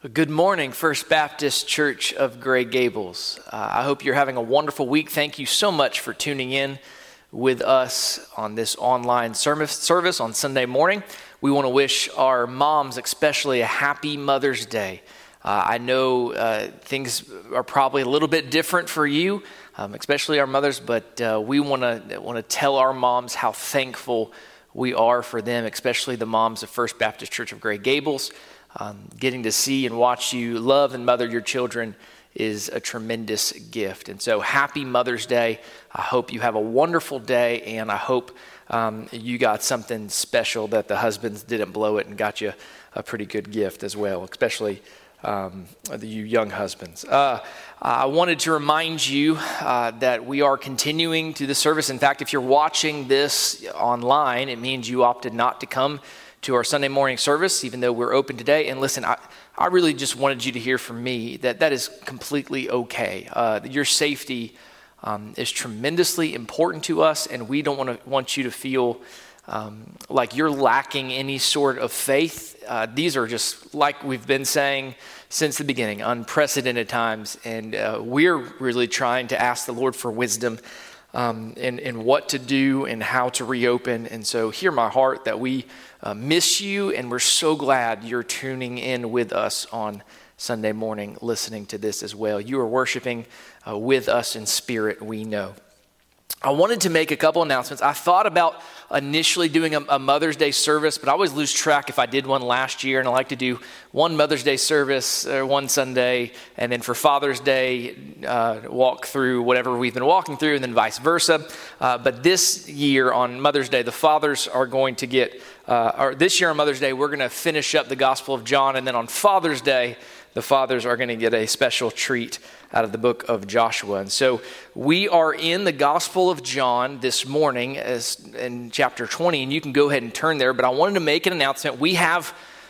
Good morning, First Baptist Church of Gray Gables. Uh, I hope you're having a wonderful week. Thank you so much for tuning in with us on this online service, on Sunday morning. We want to wish our moms, especially, a happy Mother's Day. Uh, I know uh, things are probably a little bit different for you, um, especially our mothers, but uh, we want to want to tell our moms how thankful we are for them, especially the moms of First Baptist Church of Gray Gables. Um, getting to see and watch you love and mother your children is a tremendous gift. And so, happy Mother's Day. I hope you have a wonderful day, and I hope um, you got something special that the husbands didn't blow it and got you a pretty good gift as well, especially um, you young husbands. Uh, I wanted to remind you uh, that we are continuing to the service. In fact, if you're watching this online, it means you opted not to come to our Sunday morning service, even though we're open today. And listen, I, I really just wanted you to hear from me that that is completely okay. Uh, your safety um, is tremendously important to us, and we don't want to want you to feel um, like you're lacking any sort of faith. Uh, these are just like we've been saying since the beginning, unprecedented times, and uh, we're really trying to ask the Lord for wisdom um, in, in what to do and how to reopen. And so, hear my heart that we uh, miss you, and we're so glad you're tuning in with us on Sunday morning, listening to this as well. You are worshiping uh, with us in spirit, we know. I wanted to make a couple announcements. I thought about initially doing a, a, Mother's Day service, but I always lose track if I did one last year, and I like to do one Mother's Day service or one Sunday, and then for Father's Day, uh, walk through whatever we've been walking through, and then vice versa. Uh, but this year on Mother's Day, the fathers are going to get, uh, or this year on Mother's Day, we're going to finish up the Gospel of John, and then on Father's Day, the fathers are going to get a special treat out of the book of Joshua. And so we are in the Gospel of John this morning as in chapter 20, and you can go ahead and turn there, but I wanted to make an announcement. We have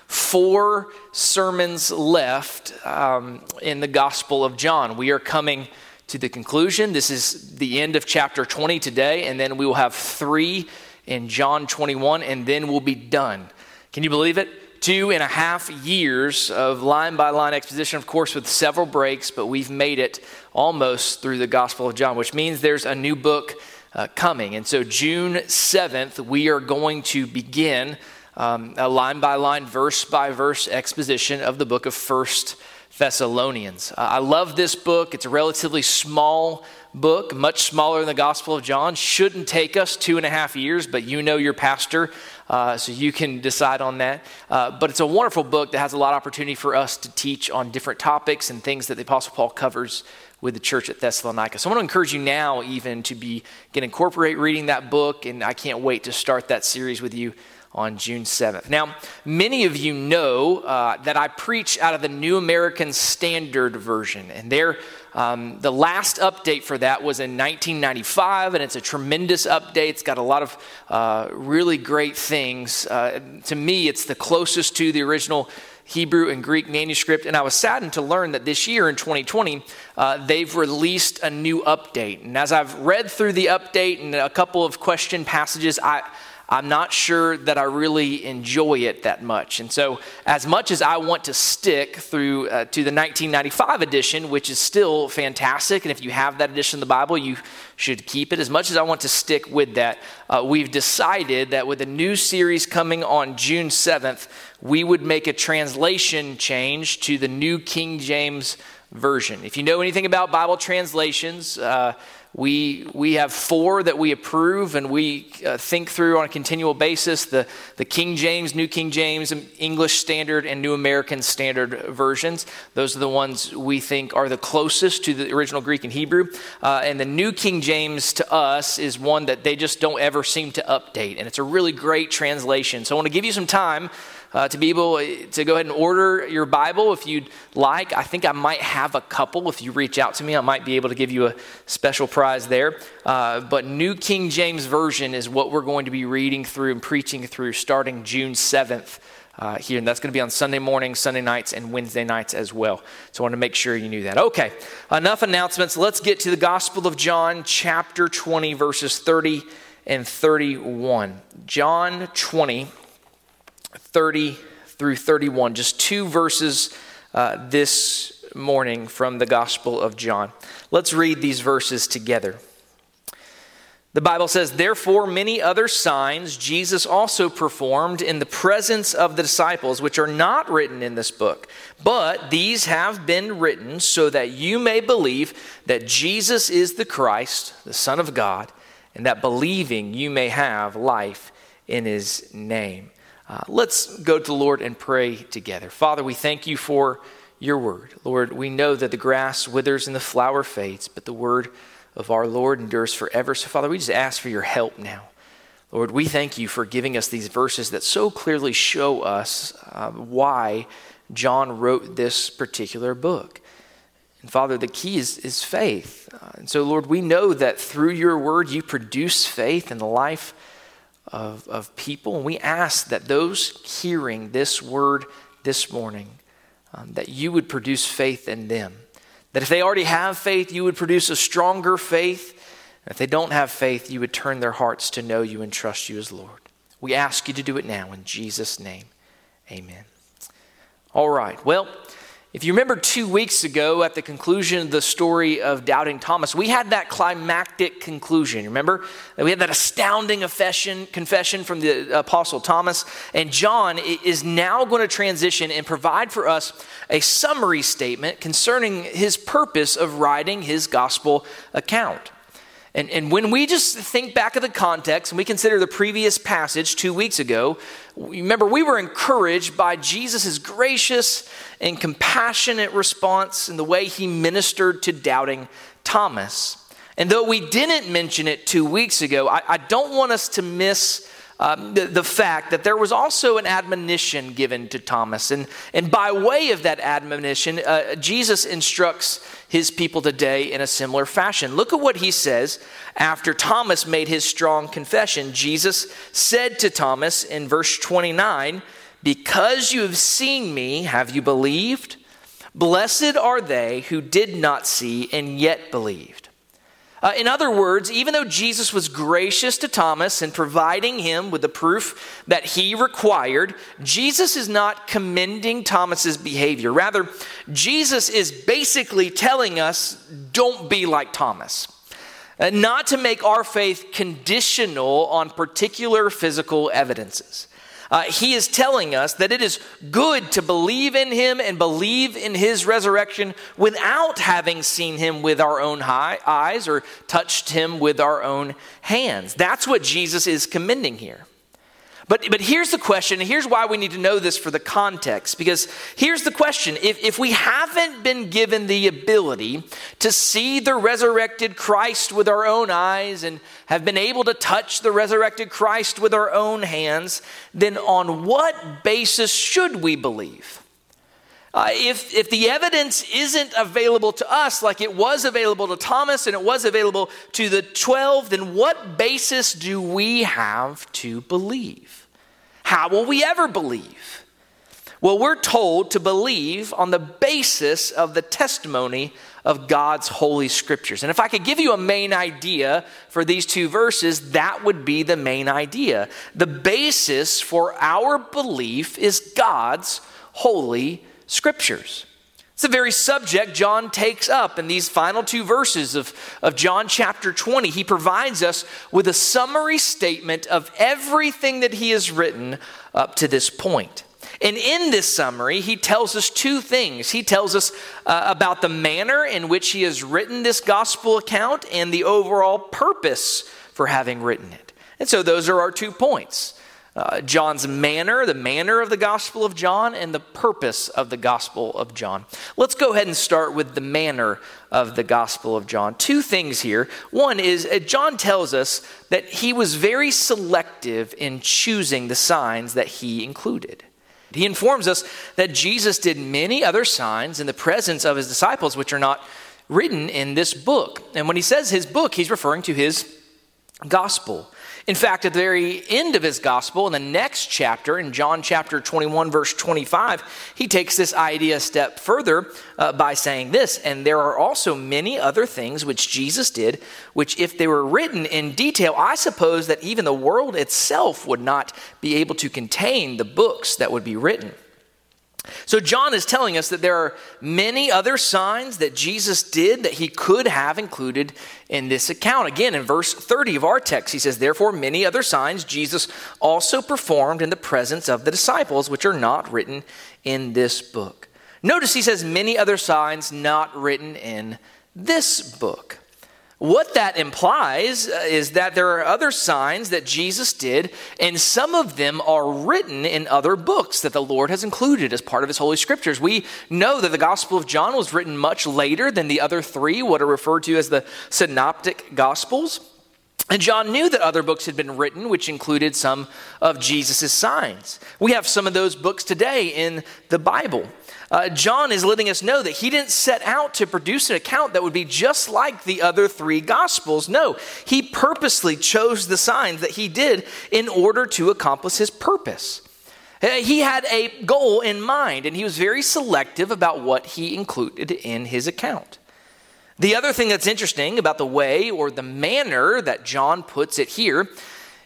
four sermons left um, in the Gospel of John. We are coming to the conclusion. This is the end of chapter 20 today, and then we will have three in John 21, and then we'll be done. Can you believe it? Two and a half years of line by line exposition, of course, with several breaks, but we've made it almost through the Gospel of John, which means there's a new book uh, coming. And so, June 7th, we are going to begin um, a line by line, verse by verse exposition of the book of First Thessalonians. Uh, I love this book, it's a relatively small book, much smaller than the Gospel of John. Shouldn't take us two and a half years, but you know your pastor, uh, so you can decide on that. Uh, but it's a wonderful book that has a lot of opportunity for us to teach on different topics and things that the Apostle Paul covers with the church at Thessalonica. So I want to encourage you now, even to be get incorporate reading that book, and I can't wait to start that series with you on June 7th. Now, many of you know uh, that I preach out of the New American Standard Version, and there, um, the last update for that was in 1995, and it's a tremendous update. It's got a lot of uh, really great things. Uh, to me, it's the closest to the original Hebrew and Greek manuscript. And I was saddened to learn that this year in 2020, uh, they've released a new update. And as I've read through the update and a couple of question passages, I, I'm not sure that I really enjoy it that much. And so, as much as I want to stick through uh, to the 1995 edition, which is still fantastic, and if you have that edition of the Bible, you should keep it. As much as I want to stick with that, uh, we've decided that with a new series coming on June 7th, we would make a translation change to the New King James Version. If you know anything about Bible translations, uh, we, we have four that we approve and we uh, think through on a continual basis the, the King James, New King James, English Standard, and New American Standard versions. Those are the ones we think are the closest to the original Greek and Hebrew. Uh, and the New King James to us is one that they just don't ever seem to update. And it's a really great translation. So I want to give you some time uh, to be able to go ahead and order your Bible if you'd like. I think I might have a couple. If you reach out to me, I might be able to give you a special prize there. Uh, but New King James Version is what we're going to be reading through and preaching through starting June 7th. Uh, here, and that's going to be on Sunday mornings, Sunday nights, and Wednesday nights as well. So I want to make sure you knew that. Okay, enough announcements. Let's get to the Gospel of John, chapter 20, verses 30 and 31. John 20, 30 through 31, just two verses uh, this morning from the Gospel of John. Let's read these verses together. The Bible says, Therefore, many other signs Jesus also performed in the presence of the disciples, which are not written in this book. But these have been written so that you may believe that Jesus is the Christ, the Son of God, and that believing you may have life in his name. Uh, let's go to the Lord and pray together. Father, we thank you for your word. Lord, we know that the grass withers and the flower fades, but the word of our Lord endures forever. So, Father, we just ask for your help now. Lord, we thank you for giving us these verses that so clearly show us uh, why John wrote this particular book. And Father, the key is, is faith. Uh, and so, Lord, we know that through your word, you produce faith in the life of, of people. And we ask that those hearing this word this morning, um, that you would produce faith in them. That if they already have faith, you would produce a stronger faith. And if they don't have faith, you would turn their hearts to know you and trust you as Lord. We ask you to do it now in Jesus' name. Amen. All right. Well, if you remember two weeks ago at the conclusion of the story of doubting Thomas, we had that climactic conclusion. Remember? We had that astounding confession, from the Apostle Thomas. And John is now going to transition and provide for us a summary statement concerning his purpose of writing his gospel account. And, and when we just think back of the context and we consider the previous passage two weeks ago, remember we were encouraged by Jesus' gracious and compassionate response in the way he ministered to doubting Thomas. And though we didn't mention it two weeks ago, I, I don't want us to miss um, the, the, fact that there was also an admonition given to Thomas. And, and by way of that admonition, uh, Jesus instructs his people today in a similar fashion. Look at what he says after Thomas made his strong confession. Jesus said to Thomas in verse 29, Because you have seen me, have you believed? Blessed are they who did not see and yet believed. Uh, in other words, even though Jesus was gracious to Thomas in providing him with the proof that he required, Jesus is not commending Thomas's behavior. Rather, Jesus is basically telling us don't be like Thomas. Uh, not to make our faith conditional on particular physical evidences. Uh, he is telling us that it is good to believe in him and believe in his resurrection without having seen him with our own high, eyes or touched him with our own hands. That's what Jesus is commending here. But, but here's the question, and here's why we need to know this for the context. Because here's the question if, if we haven't been given the ability to see the resurrected Christ with our own eyes and have been able to touch the resurrected Christ with our own hands, then on what basis should we believe? Uh, if, if the evidence isn't available to us like it was available to Thomas and it was available to the 12, then what basis do we have to believe? How will we ever believe? Well, we're told to believe on the basis of the testimony of God's holy scriptures. And if I could give you a main idea for these two verses, that would be the main idea. The basis for our belief is God's holy scriptures. It's the very subject John takes up in these final two verses of, of John chapter 20. He provides us with a summary statement of everything that he has written up to this point. And in this summary, he tells us two things. He tells us uh, about the manner in which he has written this gospel account and the overall purpose for having written it. And so those are our two points uh, John's manner, the manner of the Gospel of John, and the purpose of the Gospel of John. Let's go ahead and start with the manner of the Gospel of John. Two things here. One is uh, John tells us that he was very selective in choosing the signs that he included. He informs us that Jesus did many other signs in the presence of his disciples, which are not written in this book. And when he says his book, he's referring to his gospel. In fact, at the very end of his gospel, in the next chapter, in John chapter 21, verse 25, he takes this idea a step further uh, by saying this And there are also many other things which Jesus did, which, if they were written in detail, I suppose that even the world itself would not be able to contain the books that would be written. So, John is telling us that there are many other signs that Jesus did that he could have included in this account. Again, in verse 30 of our text, he says, Therefore, many other signs Jesus also performed in the presence of the disciples, which are not written in this book. Notice he says, Many other signs not written in this book. What that implies uh, is that there are other signs that Jesus did, and some of them are written in other books that the Lord has included as part of His Holy Scriptures. We know that the Gospel of John was written much later than the other three, what are referred to as the Synoptic Gospels. And John knew that other books had been written, which included some of Jesus' signs. We have some of those books today in the Bible. Uh, John is letting us know that he didn't set out to produce an account that would be just like the other three gospels. No, he purposely chose the signs that he did in order to accomplish his purpose. Uh, he had a goal in mind, and he was very selective about what he included in his account. The other thing that's interesting about the way or the manner that John puts it here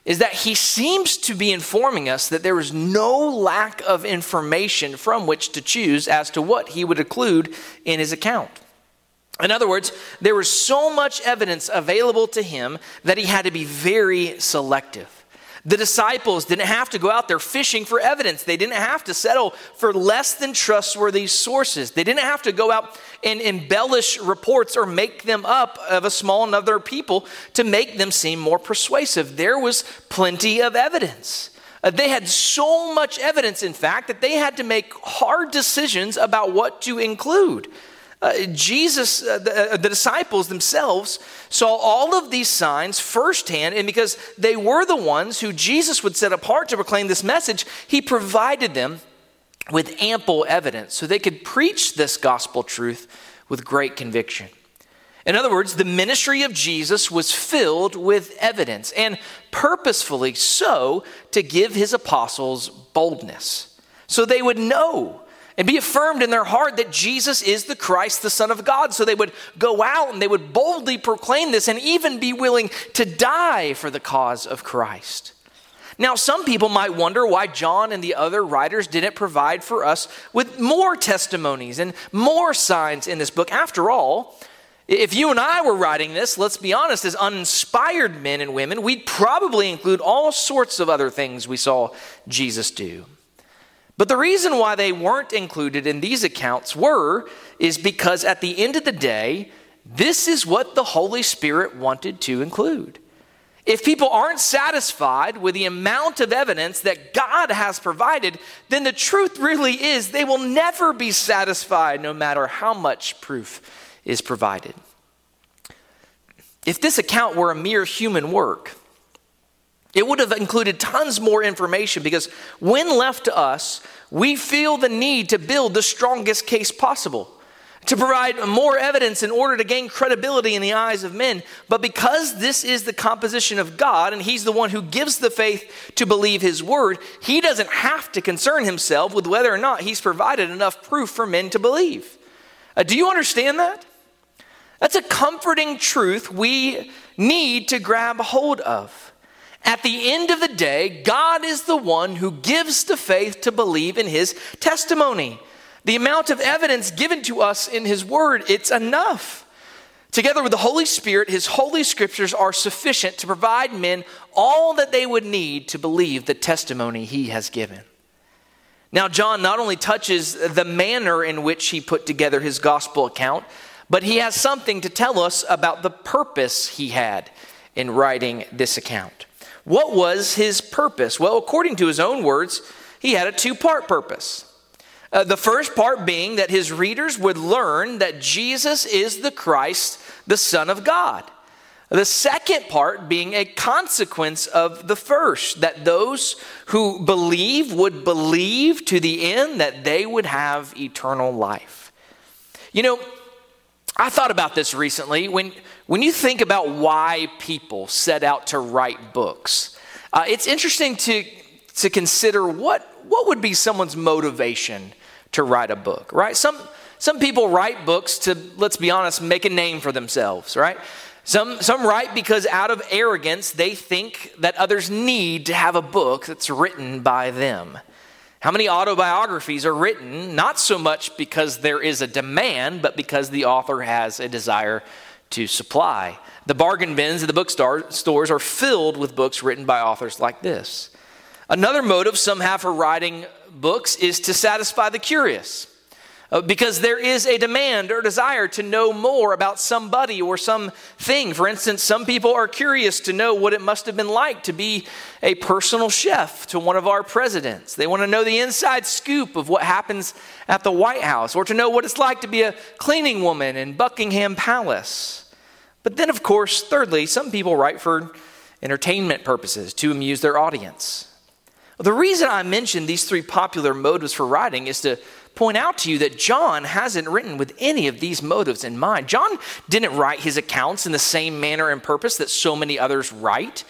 is that he seems to be informing us that there is no lack of information from which to choose as to what he would include in his account. In other words, there was so much evidence available to him that he had to be very selective. The disciples didn't have to go out there fishing for evidence. They didn't have to settle for less than trustworthy sources. They didn't have to go out and embellish reports or make them up of a small number of people to make them seem more persuasive. There was plenty of evidence. Uh, they had so much evidence, in fact, that they had to make hard decisions about what to include. Uh, Jesus, uh, the, uh, the, disciples themselves, saw all of these signs firsthand, and because they were the ones who Jesus would set apart to proclaim this message, he provided them with ample evidence so they could preach this gospel truth with great conviction. In other words, the ministry of Jesus was filled with evidence, and purposefully so to give his apostles boldness. So they would know and be affirmed in their heart that Jesus is the Christ, the Son of God. So they would go out and they would boldly proclaim this and even be willing to die for the cause of Christ. Now, some people might wonder why John and the other writers didn't provide for us with more testimonies and more signs in this book. After all, if you and I were writing this, let's be honest, as uninspired men and women, we'd probably include all sorts of other things we saw Jesus do. But the reason why they weren't included in these accounts were is because at the end of the day, this is what the Holy Spirit wanted to include. If people aren't satisfied with the amount of evidence that God has provided, then the truth really is they will never be satisfied no matter how much proof is provided. If this account were a mere human work, it would have included tons more information because when left to us, we feel the need to build the strongest case possible, to provide more evidence in order to gain credibility in the eyes of men. But because this is the composition of God and He's the one who gives the faith to believe His word, He doesn't have to concern Himself with whether or not He's provided enough proof for men to believe. Uh, do you understand that? That's a comforting truth we need to grab hold of. At the end of the day, God is the one who gives the faith to believe in his testimony. The amount of evidence given to us in his word, it's enough. Together with the Holy Spirit, his holy scriptures are sufficient to provide men all that they would need to believe the testimony he has given. Now, John not only touches the manner in which he put together his gospel account, but he has something to tell us about the purpose he had in writing this account. What was his purpose? Well, according to his own words, he had a two part purpose. Uh, the first part being that his readers would learn that Jesus is the Christ, the Son of God. The second part being a consequence of the first, that those who believe would believe to the end that they would have eternal life. You know, I thought about this recently. When, when you think about why people set out to write books, uh, it's interesting to, to consider what, what would be someone's motivation to write a book, right? Some, some people write books to, let's be honest, make a name for themselves, right? Some, some write because out of arrogance, they think that others need to have a book that's written by them. How many autobiographies are written not so much because there is a demand, but because the author has a desire to supply? The bargain bins at the bookstores are filled with books written by authors like this. Another motive some have for writing books is to satisfy the curious. Uh, because there is a demand or desire to know more about somebody or something. For instance, some people are curious to know what it must have been like to be a personal chef to one of our presidents. They want to know the inside scoop of what happens at the White House or to know what it's like to be a cleaning woman in Buckingham Palace. But then, of course, thirdly, some people write for entertainment purposes to amuse their audience. The reason I mentioned these three popular motives for writing is to point out to you that John hasn't written with any of these motives in mind. John didn't write his accounts in the same manner and purpose that so many others write.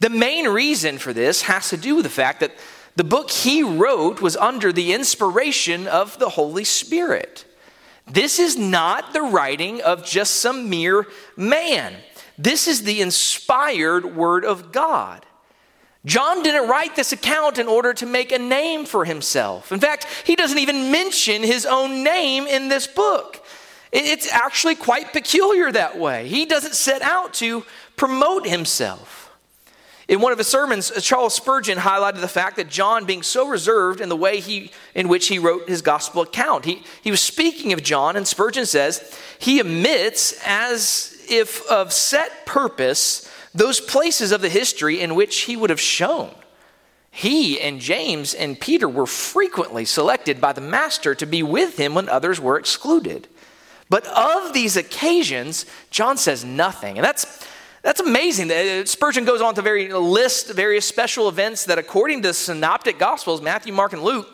The main reason for this has to do with the fact that the book he wrote was under the inspiration of the Holy Spirit. This is not the writing of just some mere man. This is the inspired word of God. John didn't write this account in order to make a name for himself. In fact, he doesn't even mention his own name in this book. It's actually quite peculiar that way. He doesn't set out to promote himself. In one of his sermons, Charles Spurgeon highlighted the fact that John being so reserved in the way he, in which he wrote his gospel account. He, he was speaking of John, and Spurgeon says, he omits as if of set purpose those places of the history in which he would have shown. He and James and Peter were frequently selected by the Master to be with him when others were excluded. But of these occasions, John says nothing. And that's, that's amazing. Uh, Spurgeon goes on to very list various special events that, according to synoptic gospels, Matthew, Mark, and Luke,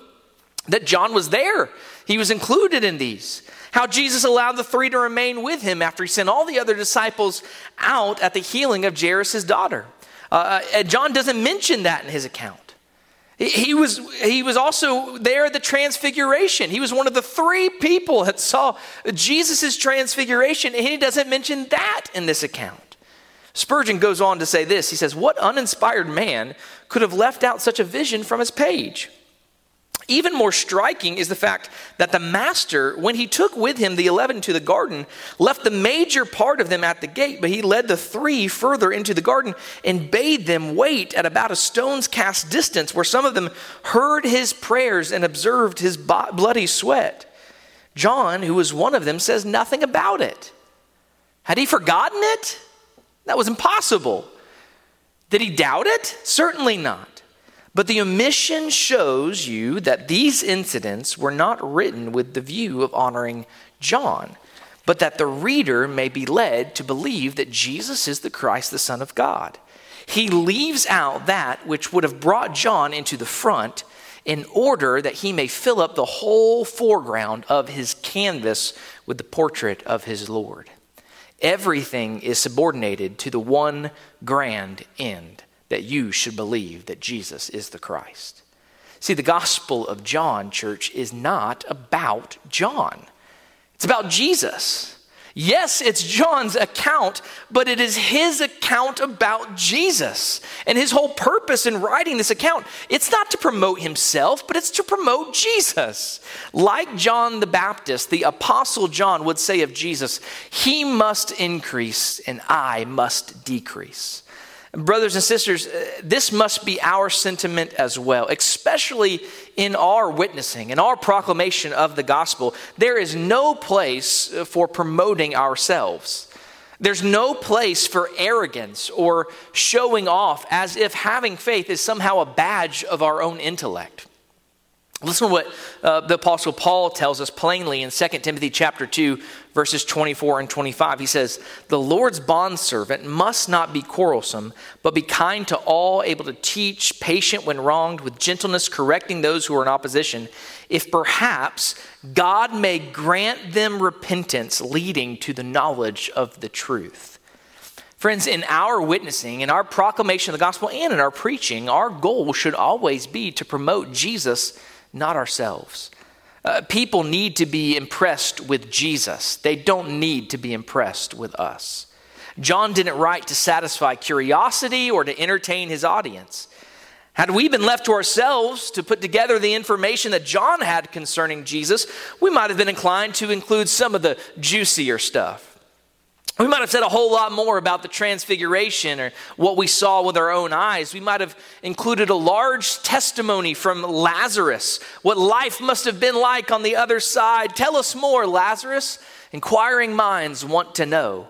that John was there. He was included in these. How Jesus allowed the three to remain with him after he sent all the other disciples out at the healing of Jairus' daughter. Uh, uh John doesn't mention that in his account. He was, he was also there at the transfiguration. He was one of the three people that saw Jesus' transfiguration, and he doesn't mention that in this account. Spurgeon goes on to say this He says, What uninspired man could have left out such a vision from his page? Even more striking is the fact that the master, when he took with him the eleven to the garden, left the major part of them at the gate, but he led the three further into the garden and bade them wait at about a stone's cast distance, where some of them heard his prayers and observed his bloody sweat. John, who was one of them, says nothing about it. Had he forgotten it? That was impossible. Did he doubt it? Certainly not. But the omission shows you that these incidents were not written with the view of honoring John, but that the reader may be led to believe that Jesus is the Christ, the Son of God. He leaves out that which would have brought John into the front in order that he may fill up the whole foreground of his canvas with the portrait of his Lord. Everything is subordinated to the one grand end that you should believe that Jesus is the Christ. See, the Gospel of John, church, is not about John, it's about Jesus. Yes, it's John's account, but it is his account about Jesus. And his whole purpose in writing this account, it's not to promote himself, but it's to promote Jesus. Like John the Baptist, the apostle John would say of Jesus, he must increase and I must decrease. Brothers and sisters, uh, this must be our sentiment as well, especially in our witnessing, in our proclamation of the gospel. There is no place uh, for promoting ourselves. There's no place for arrogance or showing off as if having faith is somehow a badge of our own intellect. Listen to what uh, the apostle Paul tells us plainly in 2 Timothy chapter 2 verses 24 and 25. He says, "The Lord's bondservant must not be quarrelsome, but be kind to all, able to teach, patient when wronged, with gentleness correcting those who are in opposition, if perhaps God may grant them repentance leading to the knowledge of the truth." Friends, in our witnessing, in our proclamation of the gospel, and in our preaching, our goal should always be to promote Jesus not ourselves. Uh, people need to be impressed with Jesus, they don't need to be impressed with us. John didn't write to satisfy curiosity or to entertain his audience. Had we been left to ourselves to put together the information that John had concerning Jesus, we might have been inclined to include some of the juicier stuff. We might have said a whole lot more about the transfiguration or what we saw with our own eyes. We might have included a large testimony from Lazarus, what life must have been like on the other side. Tell us more, Lazarus. Inquiring minds want to know.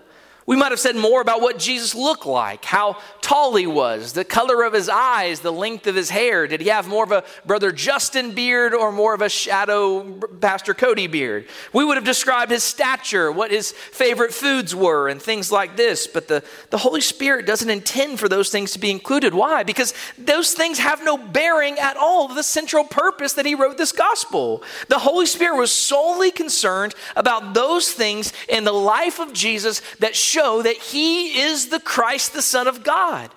We might have said more about what Jesus looked like, how tall he was, the color of his eyes, the length of his hair. Did he have more of a Brother Justin beard or more of a shadow Pastor Cody beard? We would have described his stature, what his favorite foods were, and things like this. But the, the Holy Spirit doesn't intend for those things to be included. Why? Because those things have no bearing at all the central purpose that he wrote this gospel. The Holy Spirit was solely concerned about those things in the life of Jesus that show show that he is the Christ, the Son of God.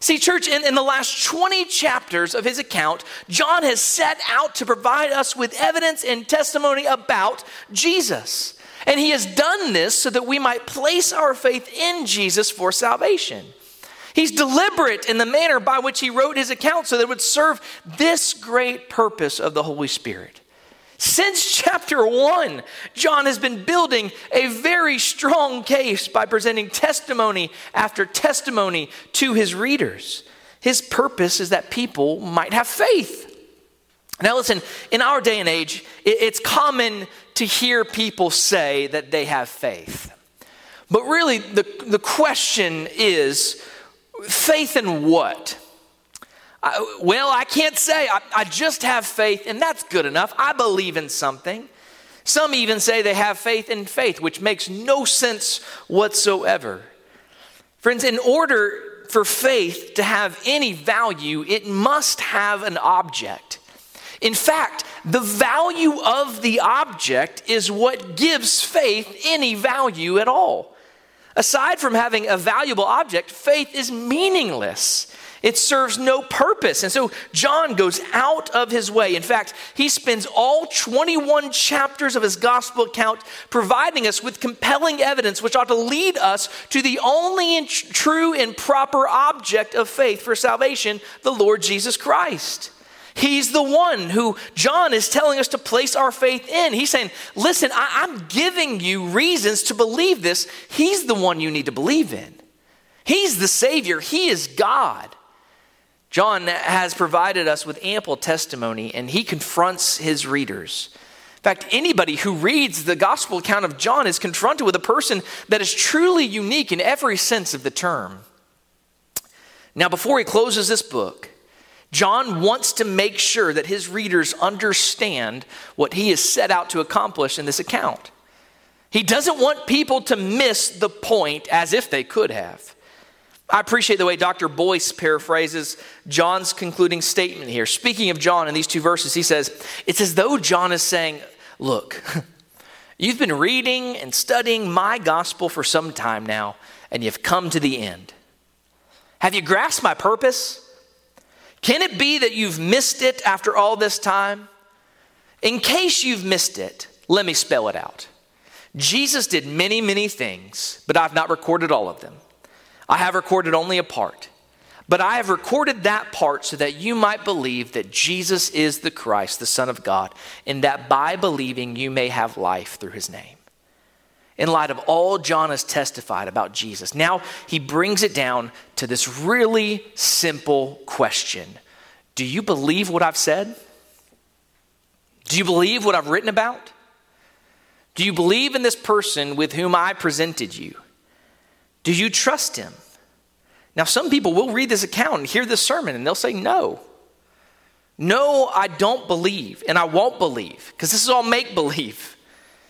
See, church, in, in, the last 20 chapters of his account, John has set out to provide us with evidence and testimony about Jesus. And he has done this so that we might place our faith in Jesus for salvation. He's deliberate in the manner by which he wrote his account so that it would serve this great purpose of the Holy Spirit. Since chapter one, John has been building a very strong case by presenting testimony after testimony to his readers. His purpose is that people might have faith. Now, listen, in our day and age, it's common to hear people say that they have faith. But really, the, the question is faith in what? I, well, I can't say. I, I just have faith, and that's good enough. I believe in something. Some even say they have faith in faith, which makes no sense whatsoever. Friends, in order for faith to have any value, it must have an object. In fact, the value of the object is what gives faith any value at all. Aside from having a valuable object, faith is meaningless it serves no purpose. And so John goes out of his way. In fact, he spends all 21 chapters of his gospel account providing us with compelling evidence which ought to lead us to the only and true and proper object of faith for salvation, the Lord Jesus Christ. He's the one who John is telling us to place our faith in. He's saying, Listen, I, am giving you reasons to believe this. He's the one you need to believe in. He's the Savior, He is God. John has provided us with ample testimony, and he confronts his readers. In fact, anybody who reads the gospel account of John is confronted with a person that is truly unique in every sense of the term. Now, before he closes this book, John wants to make sure that his readers understand what he has set out to accomplish in this account. He doesn't want people to miss the point as if they could have. I appreciate the way Dr. Boice paraphrases John's concluding statement here. Speaking of John in these two verses, he says, It's as though John is saying, Look, you've been reading and studying my gospel for some time now, and you've come to the end. Have you grasped my purpose? Can it be that you've missed it after all this time? In case you've missed it, let me spell it out. Jesus did many, many things, but I've not recorded all of them. I have recorded only a part. But I have recorded that part so that you might believe that Jesus is the Christ, the Son of God, and that by believing you may have life through his name. In light of all John has testified about Jesus, now he brings it down to this really simple question Do you believe what I've said? Do you believe what I've written about? Do you believe in this person with whom I presented you? Do you trust him? Now, some people will read this account and hear this sermon and they'll say, No. No, I don't believe, and I won't believe, because this is all make believe.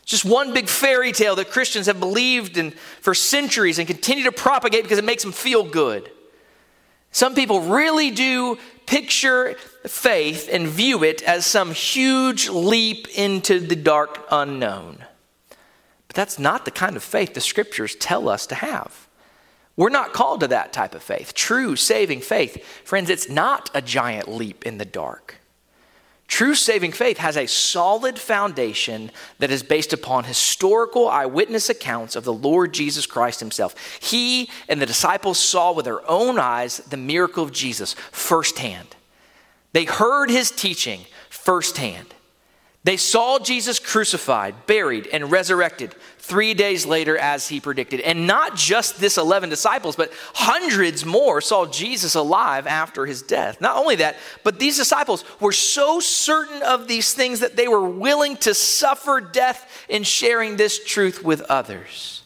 Just one big fairy tale that Christians have believed in for centuries and continue to propagate because it makes them feel good. Some people really do picture faith and view it as some huge leap into the dark unknown. But that's not the kind of faith the scriptures tell us to have. We're not called to that type of faith. True saving faith, friends, it's not a giant leap in the dark. True saving faith has a solid foundation that is based upon historical eyewitness accounts of the Lord Jesus Christ himself. He and the disciples saw with their own eyes the miracle of Jesus firsthand. They heard his teaching firsthand. They saw Jesus crucified, buried, and resurrected three days later as he predicted. And not just this 11 disciples, but hundreds more saw Jesus alive after his death. Not only that, but these disciples were so certain of these things that they were willing to suffer death in sharing this truth with others.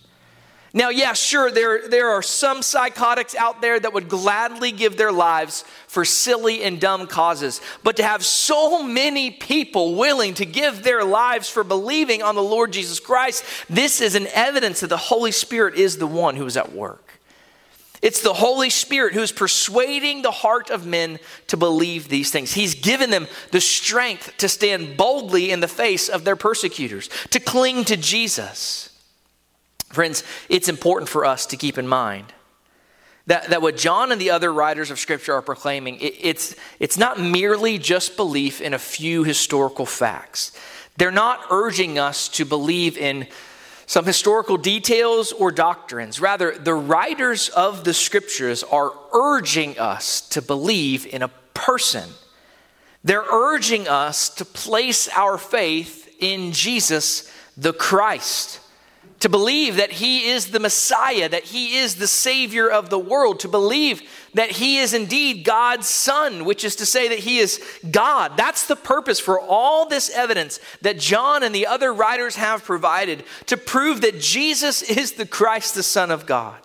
Now, yeah, sure, there, there are some psychotics out there that would gladly give their lives for silly and dumb causes. But to have so many people willing to give their lives for believing on the Lord Jesus Christ, this is an evidence that the Holy Spirit is the one who is at work. It's the Holy Spirit who's persuading the heart of men to believe these things. He's given them the strength to stand boldly in the face of their persecutors, to cling to Jesus. Friends, it's important for us to keep in mind that, that what John and the other writers of Scripture are proclaiming, it, it's, it's not merely just belief in a few historical facts. They're not urging us to believe in some historical details or doctrines. Rather, the writers of the Scriptures are urging us to believe in a person. They're urging us to place our faith in Jesus the Christ to believe that he is the Messiah, that he is the Savior of the world, to believe that he is indeed God's Son, which is to say that he is God. That's the purpose for all this evidence that John and the other writers have provided to prove that Jesus is the Christ, the Son of God.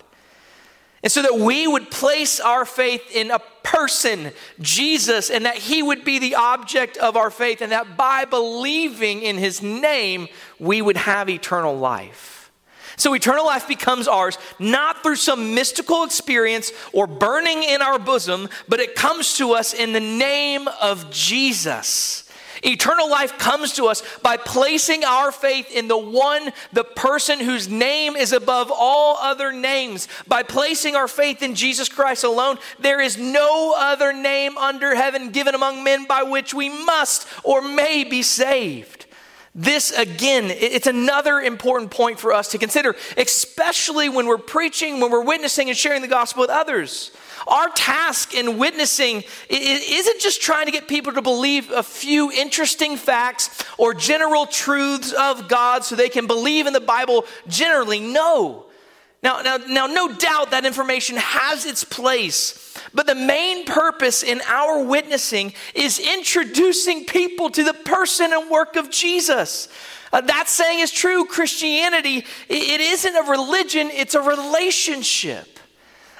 And so that we would place our faith in a person, Jesus, and that he would be the object of our faith, and that by believing in his name, we would have eternal life. So eternal life becomes ours not through some mystical experience or burning in our bosom, but it comes to us in the name of Jesus. Eternal life comes to us by placing our faith in the one, the person whose name is above all other names. By placing our faith in Jesus Christ alone, there is no other name under heaven given among men by which we must or may be saved. This, again, it's another important point for us to consider, especially when we're preaching, when we're witnessing and sharing the gospel with others. Our task in witnessing isn't just trying to get people to believe a few interesting facts or general truths of God so they can believe in the Bible generally. No. Now, now, now, no doubt that information has its place, but the main purpose in our witnessing is introducing people to the person and work of Jesus. Uh, that saying is true. Christianity, it isn't a religion, it's a relationship.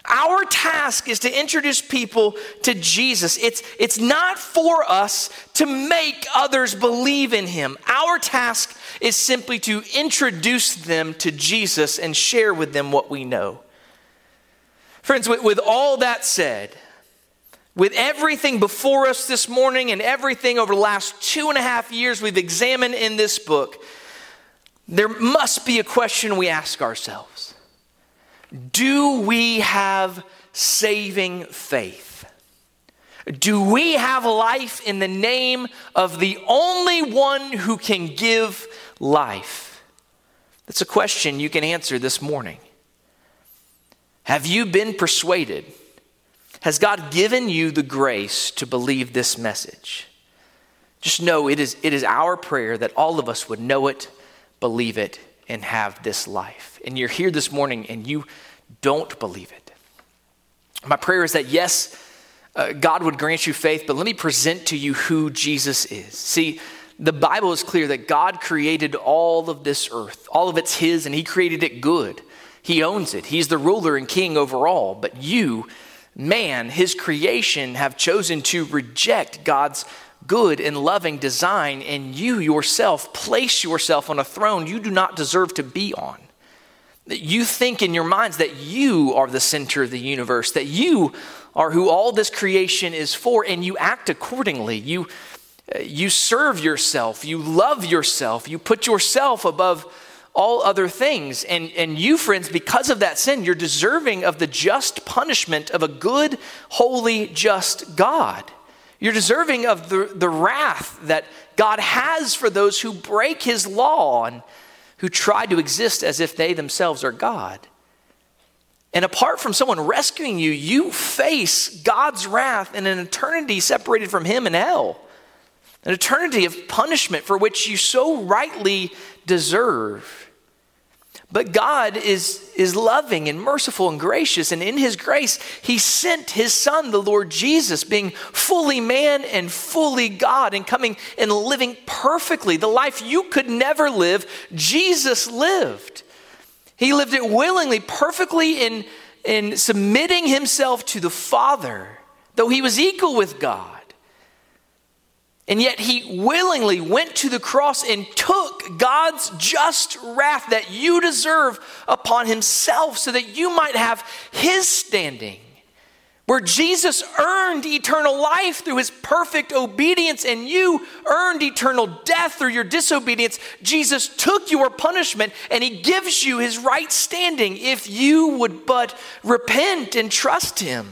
Our task is to introduce people to Jesus. It's, it's not for us to make others believe in him. Our task is simply to introduce them to Jesus and share with them what we know. Friends, with, with all that said, with everything before us this morning and everything over the last two and a half years we've examined in this book, there must be a question we ask ourselves Do we have saving faith? Do we have life in the name of the only one who can give life? That's a question you can answer this morning. Have you been persuaded? Has God given you the grace to believe this message? Just know it is, it is our prayer that all of us would know it, believe it, and have this life. And you're here this morning and you don't believe it. My prayer is that, yes, uh, God would grant you faith, but let me present to you who Jesus is. See, the Bible is clear that God created all of this earth, all of it's His, and He created it good. He owns it, He's the ruler and king over all. But you, man, His creation, have chosen to reject God's good and loving design, and you yourself place yourself on a throne you do not deserve to be on. You think in your minds that you are the center of the universe, that you are who all this creation is for, and you act accordingly. You uh, you serve yourself, you love yourself, you put yourself above all other things. And, and you, friends, because of that sin, you're deserving of the just punishment of a good, holy, just God. You're deserving of the, the wrath that God has for those who break his law and who try to exist as if they themselves are God. And apart from someone rescuing you, you face God's wrath and an eternity separated from Him in hell. An eternity of punishment for which you so rightly deserve. But God is, is loving and merciful and gracious, and in His grace, He sent His Son, the Lord Jesus, being fully man and fully God, and coming and living perfectly the life you could never live. Jesus lived. He lived it willingly, perfectly in, in submitting Himself to the Father, though He was equal with God. And yet he willingly went to the cross and took God's just wrath that you deserve upon himself so that you might have his standing. Where Jesus earned eternal life through his perfect obedience and you earned eternal death through your disobedience, Jesus took your punishment and he gives you his right standing if you would but repent and trust him.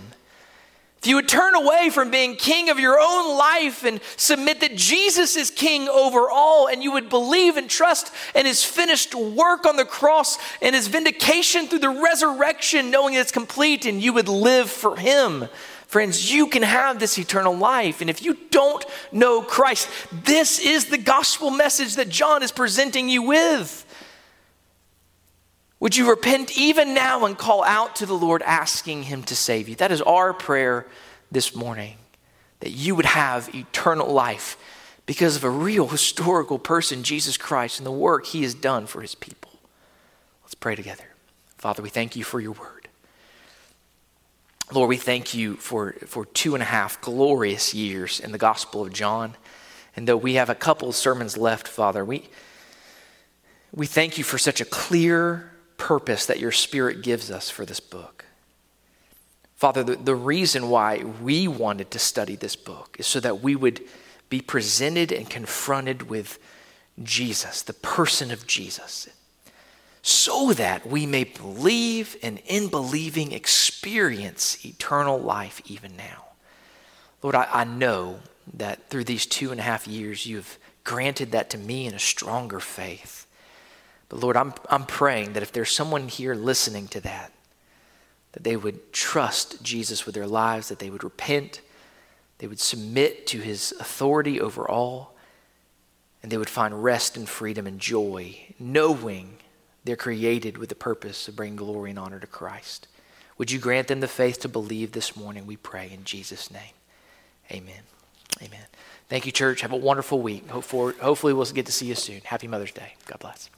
If you would turn away from being king of your own life and submit that Jesus is king over all, and you would believe and trust in his finished work on the cross and his vindication through the resurrection, knowing it's complete, and you would live for him. Friends, you can have this eternal life. And if you don't know Christ, this is the gospel message that John is presenting you with. Would you repent even now and call out to the Lord, asking Him to save you? That is our prayer this morning, that you would have eternal life because of a real historical person, Jesus Christ, and the work He has done for His people. Let's pray together. Father, we thank you for your word. Lord, we thank you for, for two and a half glorious years in the Gospel of John. And though we have a couple of sermons left, Father, we, we thank you for such a clear purpose that your Spirit gives us for this book. Father, the, the reason why we wanted to study this book is so that we would be presented and confronted with Jesus, the person of Jesus, so that we may believe and in believing experience eternal life even now. Lord, I, I know that through these two and a half years, you've granted that to me in a stronger faith. But Lord, I'm, I'm praying that if there's someone here listening to that, that they would trust Jesus with their lives, that they would repent, they would submit to his authority over all, and they would find rest and freedom and joy, knowing they're created with the purpose of bringing glory and honor to Christ. Would you grant them the faith to believe this morning? We pray in Jesus' name. Amen. Amen. Thank you, church. Have a wonderful week. Hopefully, we'll get to see you soon. Happy Mother's Day. God bless.